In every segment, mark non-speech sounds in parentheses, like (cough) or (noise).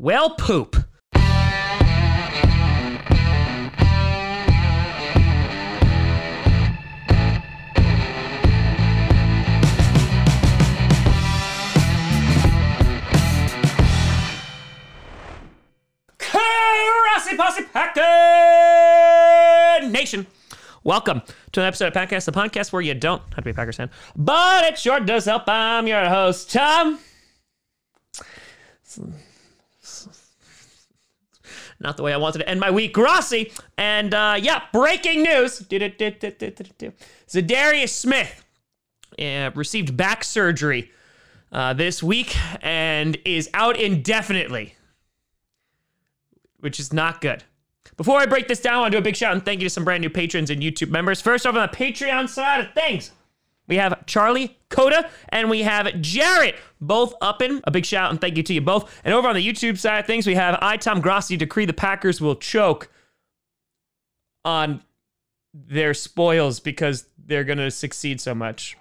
well, poop. Nation. Welcome to an episode of Podcast, the podcast where you don't have to be a Packers fan, but it sure does help. I'm your host, Tom. Not the way I wanted to end my week, Rossi. And uh, yeah, breaking news. Za'Darius Smith uh, received back surgery uh, this week and is out indefinitely which is not good. Before I break this down, I want to do a big shout and thank you to some brand new patrons and YouTube members. First off, on the Patreon side of things, we have Charlie Coda and we have Jarrett, both up in. A big shout and thank you to you both. And over on the YouTube side of things, we have I, Tom Grossi, decree the Packers will choke on their spoils because they're going to succeed so much.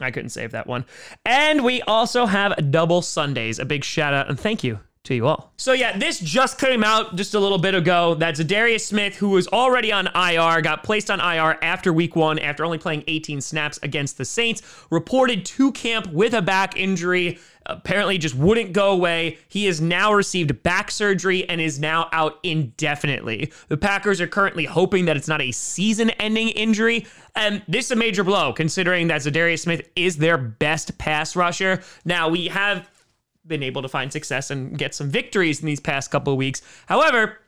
I couldn't save that one. And we also have Double Sundays. A big shout out and thank you to you all. So yeah, this just came out just a little bit ago. Za'Darius Smith, who was already on IR, got placed on IR after week one after only playing 18 snaps against the Saints, reported to camp with a back injury. Apparently, just wouldn't go away. He has now received back surgery and is now out indefinitely. The Packers are currently hoping that it's not a season ending injury. And this is a major blow considering that Za'Darius Smith is their best pass rusher. Now, we have been able to find success and get some victories in these past couple of weeks. However,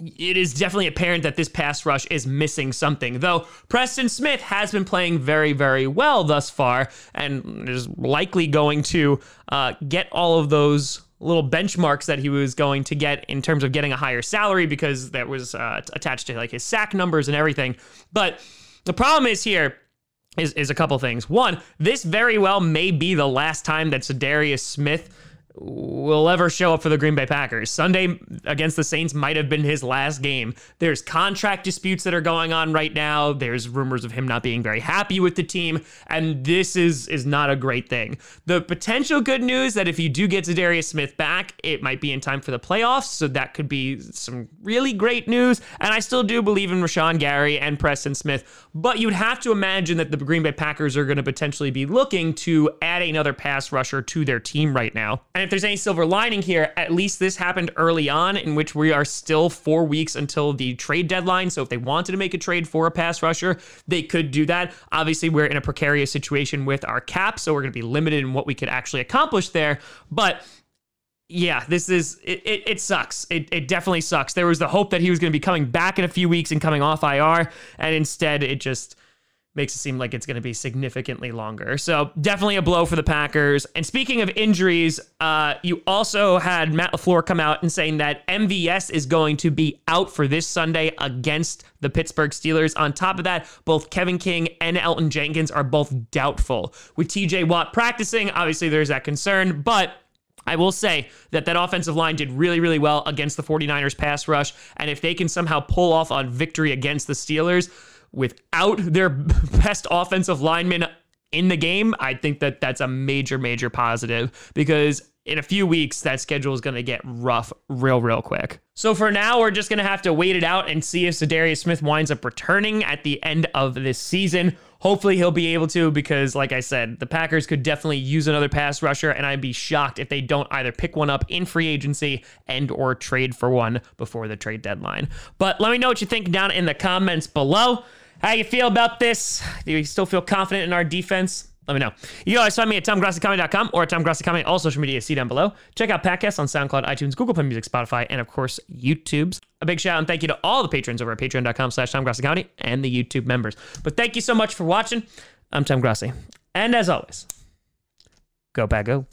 it is definitely apparent that this pass rush is missing something. Though Preston Smith has been playing very, very well thus far and is likely going to uh, get all of those little benchmarks that he was going to get in terms of getting a higher salary because that was uh, attached to like his sack numbers and everything. But the problem is here is, is a couple things. One, this very well may be the last time that Za'Darius Smith will ever show up for the Green Bay Packers. Sunday against the Saints might have been his last game. There's contract disputes that are going on right now. There's rumors of him not being very happy with the team, and this is is not a great thing. The potential good news that if you do get Za'Darius Smith back, it might be in time for the playoffs, so that could be some really great news. And I still do believe in Rashan Gary and Preston Smith, but you'd have to imagine that the Green Bay Packers are going to potentially be looking to add another pass rusher to their team right now. And and if there's any silver lining here, at least this happened early on, in which we are still four weeks until the trade deadline. So if they wanted to make a trade for a pass rusher, they could do that. Obviously, we're in a precarious situation with our cap, so we're going to be limited in what we could actually accomplish there. But yeah, this is it, it, it, sucks. It, it definitely sucks. There was the hope that he was going to be coming back in a few weeks and coming off IR, and instead it just makes it seem like it's going to be significantly longer. So definitely a blow for the Packers. And speaking of injuries, uh, you also had Matt LaFleur come out and saying that MVS is going to be out for this Sunday against the Pittsburgh Steelers. On top of that, both Kevin King and Elgton Jenkins are both doubtful. With TJ Watt practicing, obviously there's that concern, but I will say that that offensive line did really, really well against the 49ers pass rush. And if they can somehow pull off on victory against the Steelers, without their (laughs) best offensive lineman in the game, I think that that's a major, major positive because in a few weeks, that schedule is going to get rough real, real quick. So for now, we're just going to have to wait it out and see if Za'Darius Smith winds up returning at the end of this season. Hopefully, he'll be able to because, like I said, the Packers could definitely use another pass rusher, and I'd be shocked if they don't either pick one up in free agency and or trade for one before the trade deadline. But let me know what you think down in the comments below. How you feel about this? Do you still feel confident in our defense? Let me know. You always find me at TomGrossiComedy.com or at all social media, see down below. Check out podcasts on SoundCloud, iTunes, Google Play Music, Spotify, and of course, YouTube's. A big shout out and thank you to all the patrons over at patreon.com slash TomGrossiComedy and the YouTube members. But thank you so much for watching. I'm Tom Grossi. And as always, go back, go.